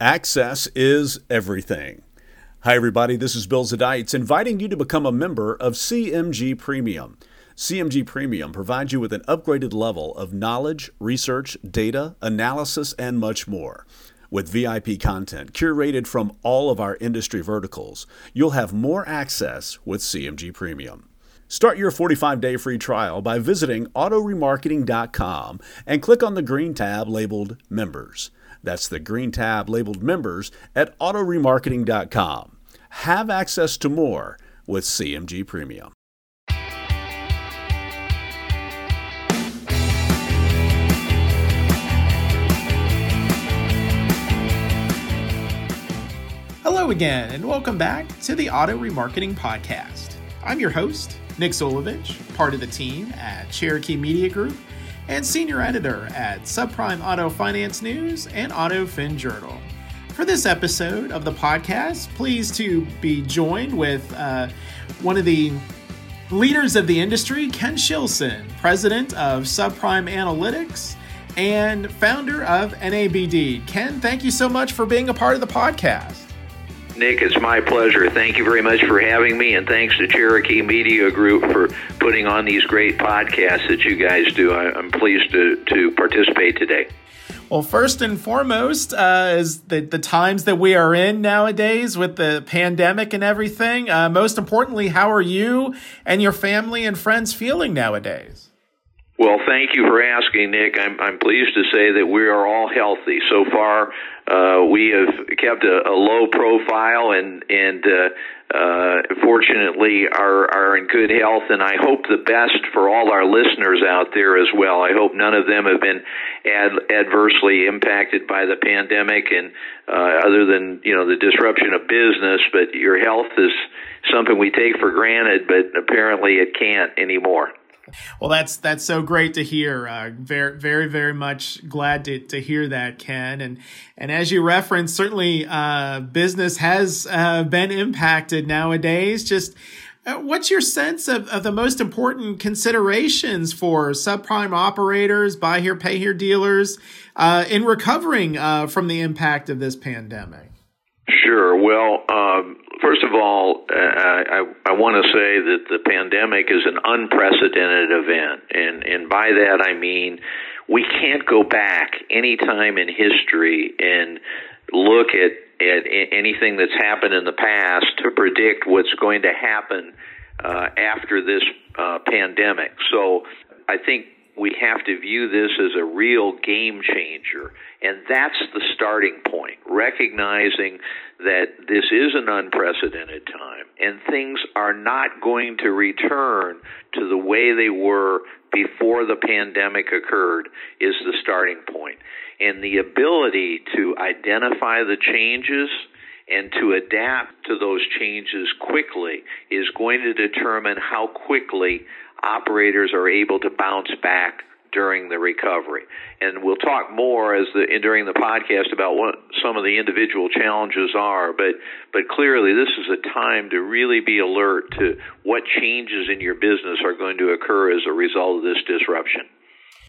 Access is everything. Hi, everybody. This is Bill Zadeits inviting you to become a member of CMG Premium. CMG Premium provides you with an upgraded level of knowledge, research, data, analysis, and much more. With VIP content curated from all of our industry verticals, you'll have more access with CMG Premium. Start your 45 day free trial by visiting autoremarketing.com and click on the green tab labeled Members. That's the green tab labeled Members at autoremarketing.com. Have access to more with CMG Premium. Hello again, and welcome back to the Auto Remarketing Podcast. I'm your host, Nick Zulovich, part of the team at Cherokee Media Group and senior editor at Subprime Auto Finance News and Auto Fin Journal. For this episode of the podcast, pleased to be joined with uh, one of the leaders of the industry, Ken Shilson, president of Subprime Analytics and founder of NABD. Ken, thank you so much for being a part of the podcast. Nick, it's my pleasure. Thank you very much for having me, and thanks to Cherokee Media Group for putting on these great podcasts that you guys do. I, am pleased to, to participate today. Well, first and foremost, uh, is the, the times that we are in nowadays with the pandemic and everything. Uh, most importantly, how are you and your family and friends feeling nowadays? Well, thank you for asking, Nick. I'm, I'm pleased to say that we are all healthy. So far, uh, we have kept a, a low profile and, and, uh, uh, fortunately are, are in good health and I hope the best for all our listeners out there as well. I hope none of them have been ad- adversely impacted by the pandemic and, uh, other than, you know, the disruption of business, but your health is something we take for granted, but apparently it can't anymore. Well, that's that's so great to hear. Uh, very, very, very much glad to, to hear that, Ken. And and as you referenced, certainly uh, business has uh, been impacted nowadays. Just uh, what's your sense of, of the most important considerations for subprime operators, buy here, pay here dealers uh, in recovering uh, from the impact of this pandemic? Sure. Well, um, first of all, uh, I, I want to say that the pandemic is an unprecedented event, and and by that I mean we can't go back any time in history and look at at anything that's happened in the past to predict what's going to happen uh, after this uh, pandemic. So I think we have to view this as a real game changer. And that's the starting point, recognizing that this is an unprecedented time and things are not going to return to the way they were before the pandemic occurred is the starting point. And the ability to identify the changes and to adapt to those changes quickly is going to determine how quickly operators are able to bounce back during the recovery. And we'll talk more as the during the podcast about what some of the individual challenges are, but but clearly this is a time to really be alert to what changes in your business are going to occur as a result of this disruption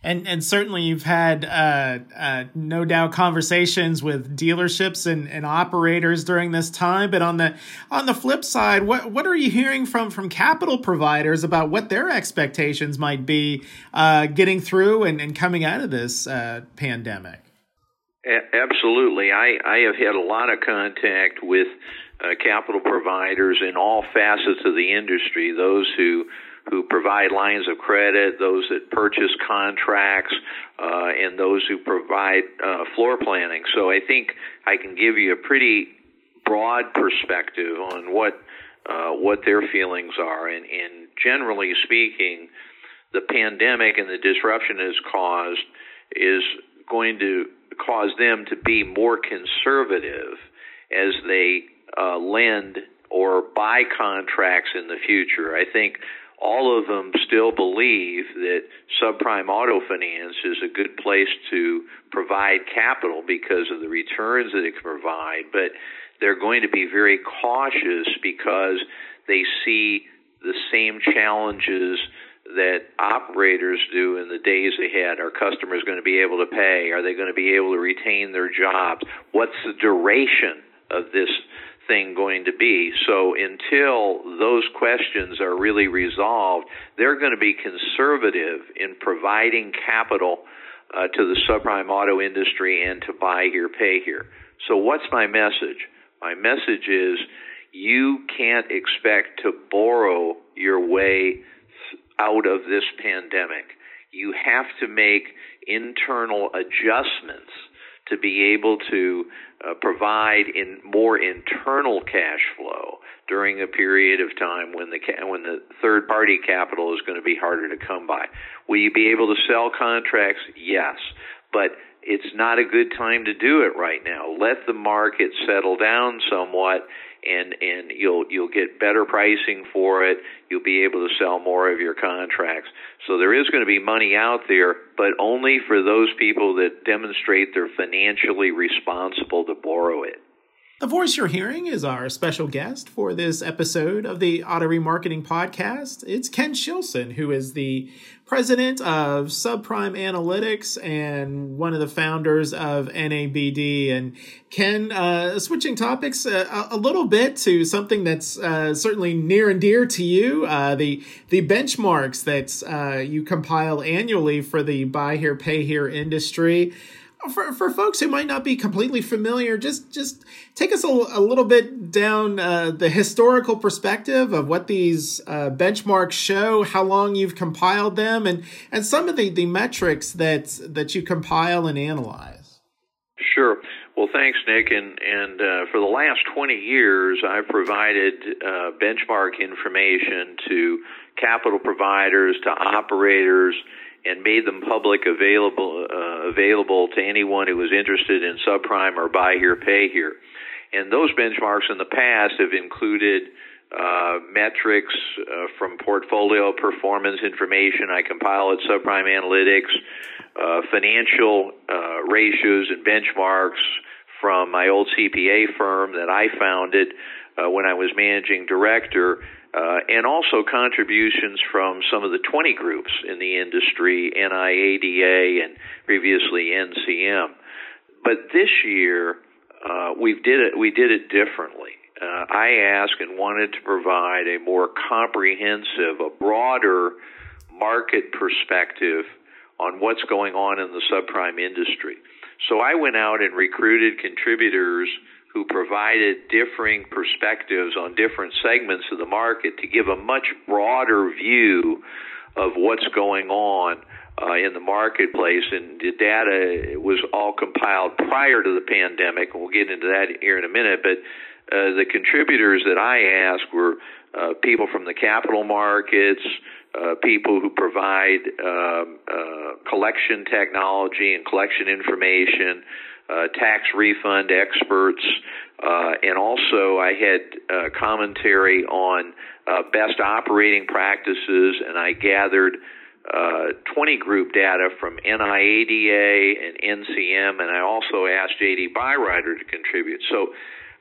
and and certainly you've had uh, uh, no doubt conversations with dealerships and, and operators during this time. But on the on the flip side, what what are you hearing from from capital providers about what their expectations might be uh, getting through and, and coming out of this uh, pandemic? Absolutely, I I have had a lot of contact with uh, capital providers in all facets of the industry. Those who who provide lines of credit, those that purchase contracts, uh, and those who provide uh, floor planning. So I think I can give you a pretty broad perspective on what uh, what their feelings are, and, and generally speaking, the pandemic and the disruption it has caused is going to cause them to be more conservative as they uh, lend or buy contracts in the future. I think all of them still believe that subprime auto finance is a good place to provide capital because of the returns that it can provide, but they're going to be very cautious because they see the same challenges that operators do in the days ahead. Are customers going to be able to pay? Are they going to be able to retain their jobs? What's the duration of this thing going to be? So until those questions are really resolved, they're going to be conservative in providing capital uh, to the subprime auto industry and to buy here, pay here. So what's my message? My message is you can't expect to borrow your way out of this pandemic. You have to make internal adjustments to be able to uh, provide in more internal cash flow during a period of time when the ca- when the third party capital is going to be harder to come by. Will you be able to sell contracts? Yes, but it's not a good time to do it right now. Let the market settle down somewhat and and you'll you'll get better pricing for it. You'll be able to sell more of your contracts. So there is going to be money out there, but only for those people that demonstrate they're financially responsible to borrow it. The voice you're hearing is our special guest for this episode of the Auto Remarketing Podcast. It's Ken Shilson, who is the president of Subprime Analytics and one of the founders of NABD. And Ken, uh, switching topics uh, a little bit to something that's uh, certainly near and dear to you, uh, the the benchmarks that uh, you compile annually for the buy here, pay here industry for, for folks who might not be completely familiar, just just take us a, a little bit down uh, the historical perspective of what these uh, benchmarks show, how long you've compiled them, and and some of the, the metrics that that you compile and analyze. Sure. Well, thanks, Nick. And and uh, for the last 20 years, I've provided uh, benchmark information to capital providers, to operators and made them public available uh, available to anyone who was interested in subprime or buy here pay here. And those benchmarks in the past have included uh, metrics uh, from portfolio performance information I compile at Subprime Analytics, uh, financial uh, ratios and benchmarks from my old CPA firm that I founded uh, when I was managing director uh, and also contributions from some of the 20 groups in the industry, NIADA and previously NCM. But this year, uh, we did it. We did it differently. Uh, I asked and wanted to provide a more comprehensive, a broader market perspective on what's going on in the subprime industry. So I went out and recruited contributors who provided differing perspectives on different segments of the market to give a much broader view of what's going on uh, in the marketplace. And the data was all compiled prior to the pandemic. We'll get into that here in a minute. But uh, the contributors that I asked were uh, people from the capital markets, uh, people who provide um, uh, collection technology and collection information, uh, tax refund experts, uh, and also I had uh, commentary on uh, best operating practices, and I gathered uh, 20 group data from NIADA and NCM, and I also asked JD Byrider to contribute. So,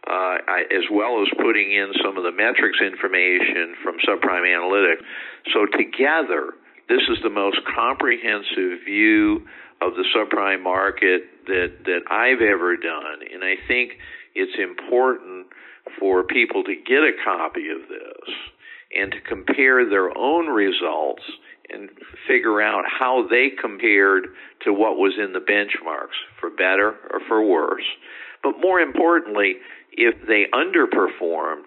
I, as well as putting in some of the metrics information from Subprime Analytics. So, together, this is the most comprehensive view of the subprime market that that I've ever done, and I think it's important for people to get a copy of this and to compare their own results and figure out how they compared to what was in the benchmarks for better or for worse. But more importantly, if they underperformed,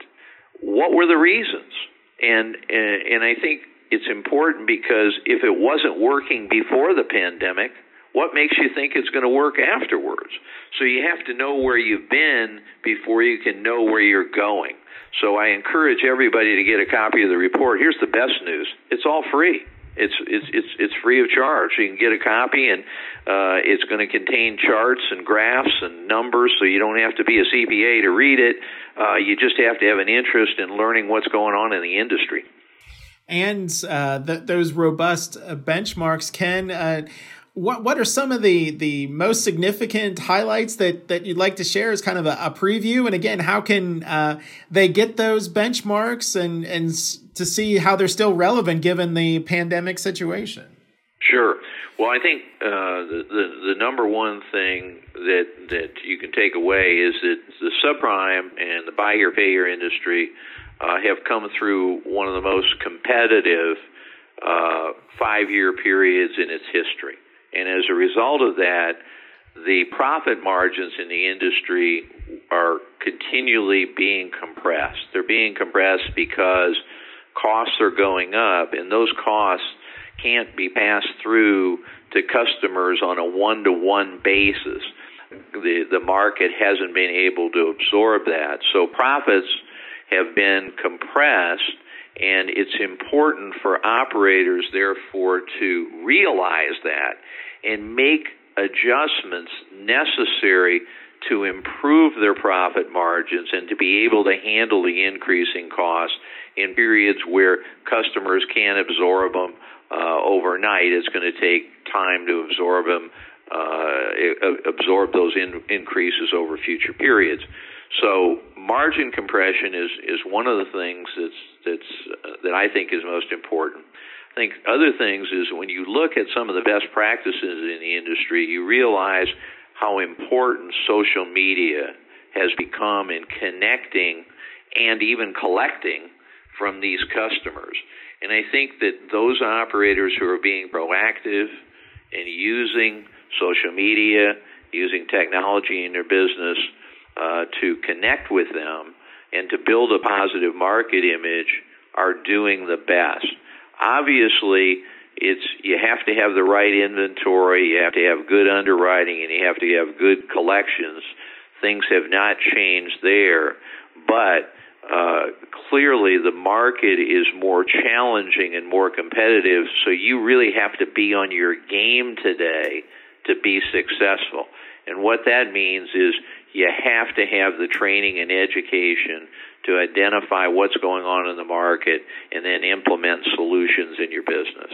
what were the reasons? And and I think it's important because if it wasn't working before the pandemic, what makes you think it's going to work afterwards? So you have to know where you've been before you can know where you're going. So I encourage everybody to get a copy of the report. Here's the best news. It's all free. It's it's it's it's free of charge. You can get a copy, and uh, it's going to contain charts and graphs and numbers, so you don't have to be a CPA to read it. Uh, you just have to have an interest in learning what's going on in the industry. And uh, th- those robust uh, benchmarks can what what are some of the the most significant highlights that that you'd like to share as kind of a, a preview? And again, how can uh, they get those benchmarks and and to see how they're still relevant given the pandemic situation? Sure. Well, I think uh, the, the the number one thing that that you can take away is that the subprime and the buy here pay here industry uh, have come through one of the most competitive uh, five year periods in its history. And as a result of that, the profit margins in the industry are continually being compressed. They're being compressed because costs are going up, and those costs can't be passed through to customers on a one to one basis. The, the market hasn't been able to absorb that. So profits have been compressed and it's important for operators, therefore, to realize that and make adjustments necessary to improve their profit margins and to be able to handle the increasing costs in periods where customers can't absorb them uh, overnight. It's going to take time to absorb them, uh, absorb those in- increases over future periods. So margin compression is is one of the things that's that's uh, that I think is most important. I think other things is when you look at some of the best practices in the industry, you realize how important social media has become in connecting and even collecting from these customers. And I think that those operators who are being proactive and using social media, using technology in their business, uh, to connect with them and to build a positive market image are doing the best. Obviously, it's you have to have the right inventory, you have to have good underwriting, and you have to have good collections. Things have not changed there, but uh, clearly the market is more challenging and more competitive. So you really have to be on your game today to be successful. And what that means is you have to have the training and education to identify what's going on in the market and then implement solutions in your business.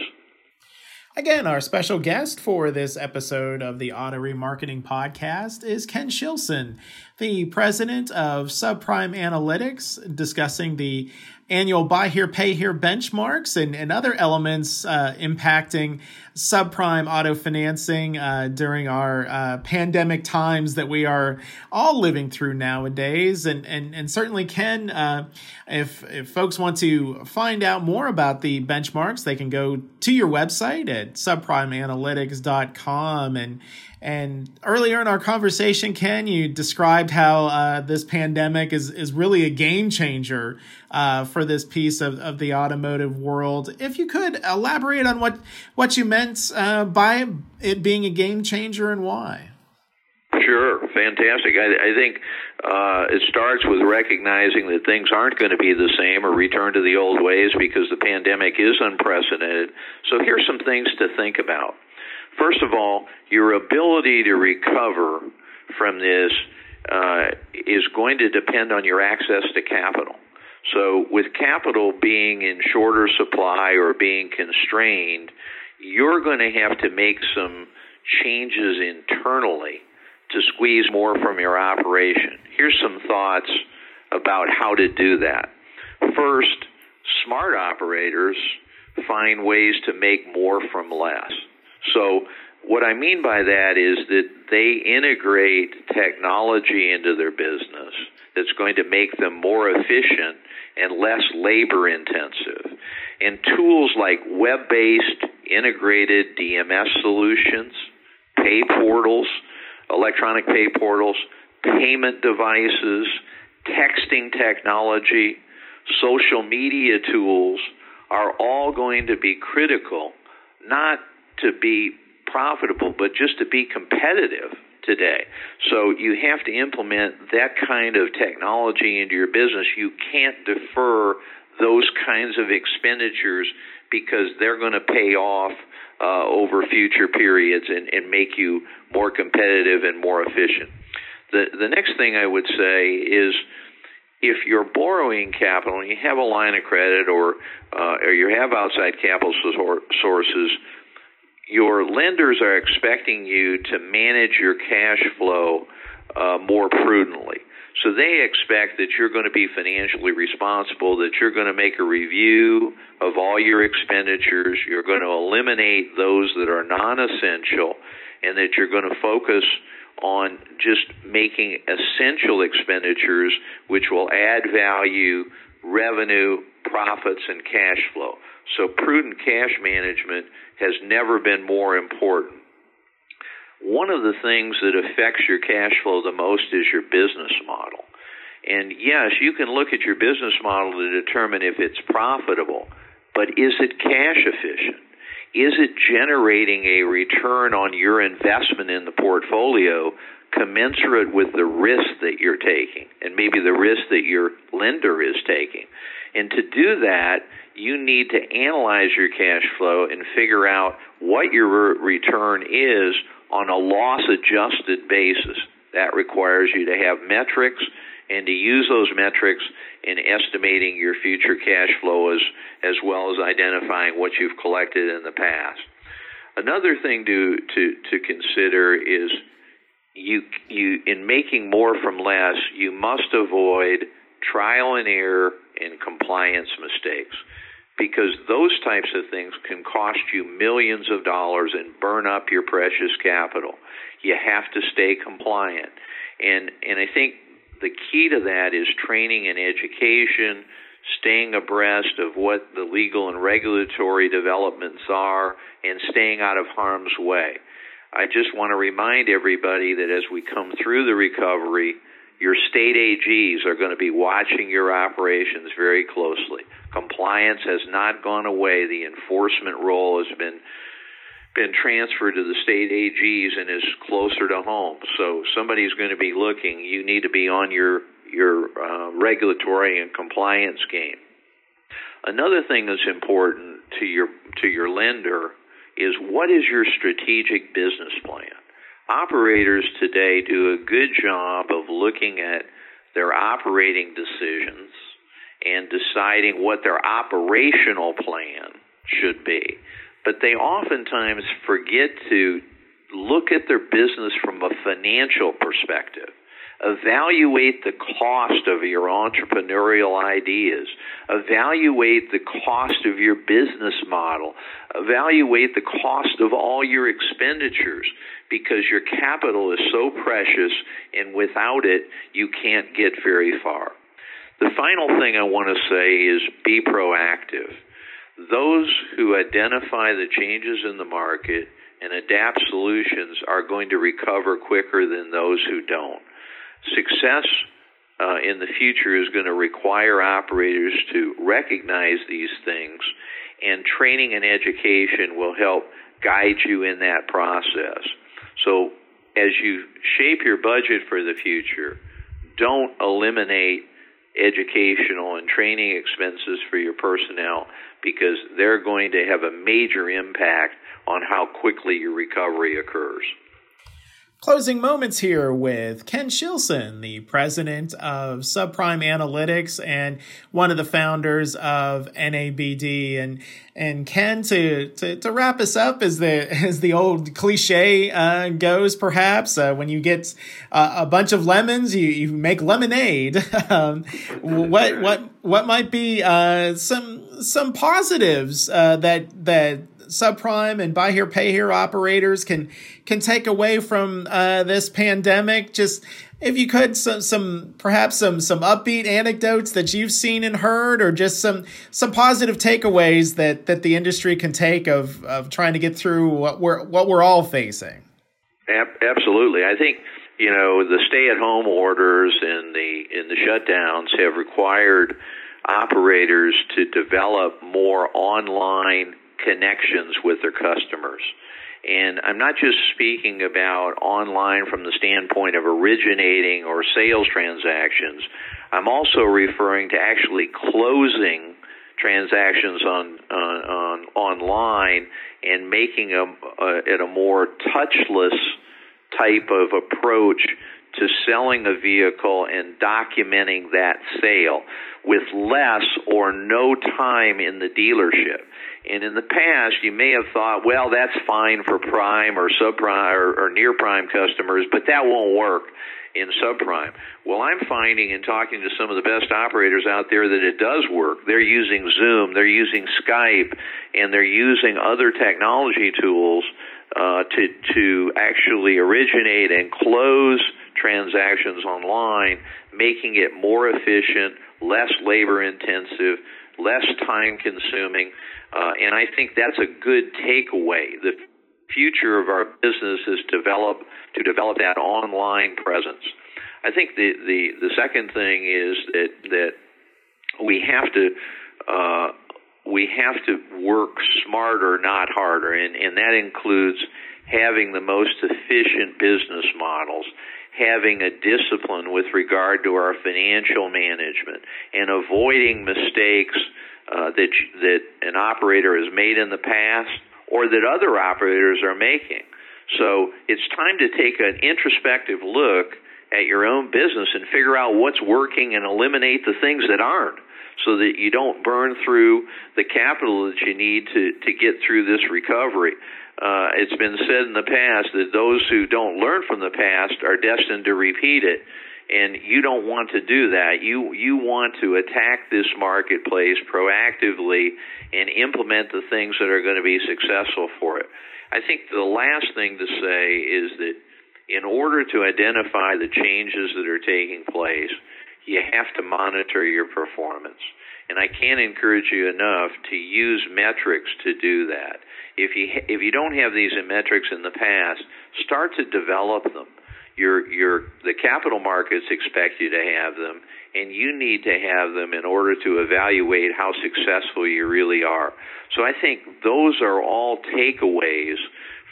Again, our special guest for this episode of the Auto Remarketing Podcast is Ken Shilson, the president of Subprime Analytics, discussing the annual buy here, pay here benchmarks and, and other elements uh, impacting subprime auto financing uh, during our uh, pandemic times that we are all living through nowadays. And, and, and certainly, Ken, uh, if, if folks want to find out more about the benchmarks, they can go to your website at subprimeanalytics.com and and earlier in our conversation, Ken, you described how uh, this pandemic is, is really a game changer uh, for this piece of, of the automotive world. If you could elaborate on what, what you meant uh, by it being a game changer and why. Sure, fantastic. I, I think uh, it starts with recognizing that things aren't going to be the same or return to the old ways because the pandemic is unprecedented. So here's some things to think about. First of all, your ability to recover from this uh, is going to depend on your access to capital. So, with capital being in shorter supply or being constrained, you're going to have to make some changes internally to squeeze more from your operation. Here's some thoughts about how to do that. First, smart operators find ways to make more from less. So what I mean by that is that they integrate technology into their business that's going to make them more efficient and less labor intensive. And tools like web based integrated DMS solutions, pay portals, electronic pay portals, payment devices, texting technology, social media tools are all going to be critical, not to be profitable, but just to be competitive today. So you have to implement that kind of technology into your business. You can't defer those kinds of expenditures because they're going to pay off uh, over future periods and, and make you more competitive and more efficient. The the next thing I would say is if you're borrowing capital and you have a line of credit or uh, or you have outside capital sources, your lenders are expecting you to manage your cash flow uh, more prudently. So they expect that you're going to be financially responsible, that you're going to make a review of all your expenditures, you're going to eliminate those that are non essential, and that you're going to focus on just making essential expenditures which will add value, revenue, profits, and cash flow. So prudent cash management has never been more important. One of the things that affects your cash flow the most is your business model. And yes, you can look at your business model to determine if it's profitable, but is it cash efficient? Is it generating a return on your investment in the portfolio commensurate with the risk that you're taking and maybe the risk that your lender is taking? And to do that, you need to analyze your cash flow and figure out what your return is on a loss adjusted basis. That requires you to have metrics and to use those metrics in estimating your future cash flow as, as well as identifying what you've collected in the past. Another thing to, to, to consider is you, you, in making more from less, you must avoid trial and error and compliance mistakes because those types of things can cost you millions of dollars and burn up your precious capital. You have to stay compliant. And and I think the key to that is training and education, staying abreast of what the legal and regulatory developments are and staying out of harm's way. I just want to remind everybody that as we come through the recovery, your state AGs are going to be watching your operations very closely. Compliance has not gone away. The enforcement role has been been transferred to the state AGs and is closer to home. So somebody's going to be looking. You need to be on your your uh, regulatory and compliance game. Another thing that's important to your to your lender is what is your strategic business plan? operators today do a good job of looking at their operating decisions and deciding what their operational plan should be. But they oftentimes forget to look at their business from a financial perspective. Evaluate the cost of your entrepreneurial ideas. Evaluate the cost of your business model. Evaluate the cost of all your expenditures because your capital is so precious and without it, you can't get very far. The final thing I want to say is be proactive. Those who identify the changes in the market and adapt solutions are going to recover quicker than those who don't. Success uh, in the future is going to require operators to recognize these things, and training and education will help guide you in that process. So, as you shape your budget for the future, don't eliminate educational and training expenses for your personnel because they're going to have a major impact on how quickly your recovery occurs. Closing moments here with Ken Shilson, the president of Subprime Analytics and one of the founders of NABD. And and Ken, to to, to wrap us up, as the as the old cliche uh, goes, perhaps uh, when you get uh, a bunch of lemons, you, you make lemonade. um, what what what might be uh, some some positives uh, that that subprime and buy here pay here operators can can take away from uh, this pandemic. Just if you could some some perhaps some some upbeat anecdotes that you've seen and heard or just some some positive takeaways that that the industry can take of of trying to get through what we're what we're all facing. Absolutely. I think you know the stay at home orders and the and the shutdowns have required operators to develop more online connections with their customers. And I'm not just speaking about online from the standpoint of originating or sales transactions. I'm also referring to actually closing transactions on on, on online and making a, a, it a more touchless type of approach to selling a vehicle and documenting that sale with less or no time in the dealership. And in the past, you may have thought, well, that's fine for prime or subprime or, or near prime customers, but that won't work in subprime. Well, I'm finding in talking to some of the best operators out there that it does work. They're using Zoom, they're using Skype, and they're using other technology tools uh, to to actually originate and close transactions online, making it more efficient, less labor intensive, less time consuming, uh, and I think that's a good takeaway. The future of our business is develop to develop that online presence. I think the the, the second thing is that that we have to uh, we have to work smarter, not harder, and, and that includes having the most efficient business models, having a discipline with regard to our financial management, and avoiding mistakes uh, that that an operator has made in the past or that other operators are making. So it's time to take an introspective look at your own business and figure out what's working and eliminate the things that aren't so that you don't burn through the capital that you need to, to get through this recovery. Uh, it's been said in the past that those who don't learn from the past are destined to repeat it and you don't want to do that. You you want to attack this marketplace proactively and implement the things that are going to be successful for it. I think the last thing to say is that in order to identify the changes that are taking place, you have to monitor your performance. And I can't encourage you enough to use metrics to do that. If you if you don't have these metrics in the past, start to develop them your your the capital markets expect you to have them and you need to have them in order to evaluate how successful you really are. So I think those are all takeaways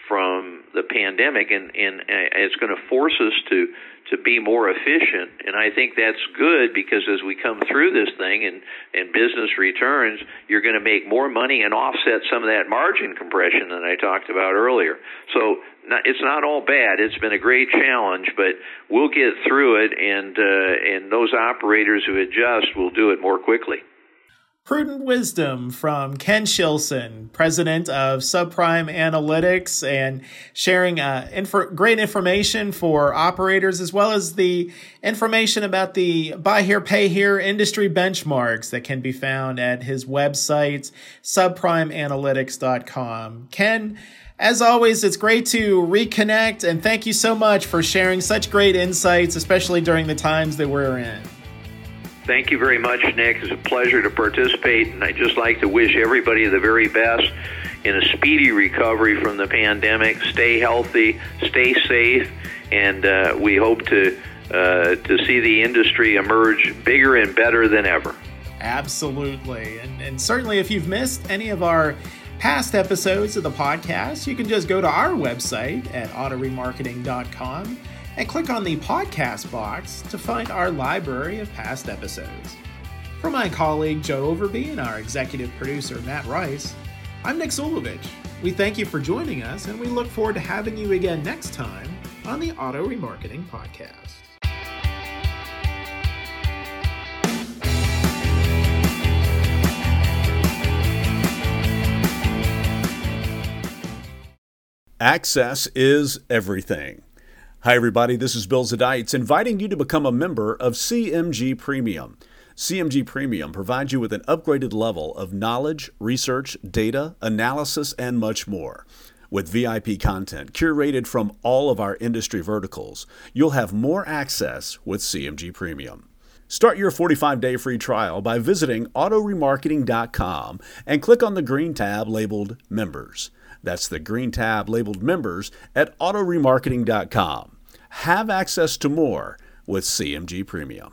from the pandemic and, and it's going to force us to to be more efficient. And I think that's good because as we come through this thing and, and business returns, you're going to make more money and offset some of that margin compression that I talked about earlier. So not, it's not all bad. It's been a great challenge, but we'll get through it, and uh, and those operators who adjust will do it more quickly. Prudent wisdom from Ken Shilson, president of Subprime Analytics, and sharing uh, inf- great information for operators as well as the information about the buy here, pay here industry benchmarks that can be found at his website, subprimeanalytics.com. Ken, as always, it's great to reconnect, and thank you so much for sharing such great insights, especially during the times that we're in. Thank you very much, Nick. It's a pleasure to participate, and I'd just like to wish everybody the very best in a speedy recovery from the pandemic. Stay healthy, stay safe, and uh, we hope to uh, to see the industry emerge bigger and better than ever. Absolutely, and, and certainly if you've missed any of our past episodes of the podcast, you can just go to our website at autoremarketing.com and click on the podcast box to find our library of past episodes. For my colleague Joe Overby and our executive producer Matt Rice, I'm Nick Zulovich. We thank you for joining us and we look forward to having you again next time on the Auto Remarketing Podcast. Access is everything. Hi, everybody. This is Bill Zadeits inviting you to become a member of CMG Premium. CMG Premium provides you with an upgraded level of knowledge, research, data, analysis, and much more. With VIP content curated from all of our industry verticals, you'll have more access with CMG Premium. Start your 45 day free trial by visiting autoremarketing.com and click on the green tab labeled Members. That's the green tab labeled members at autoremarketing.com. Have access to more with CMG Premium.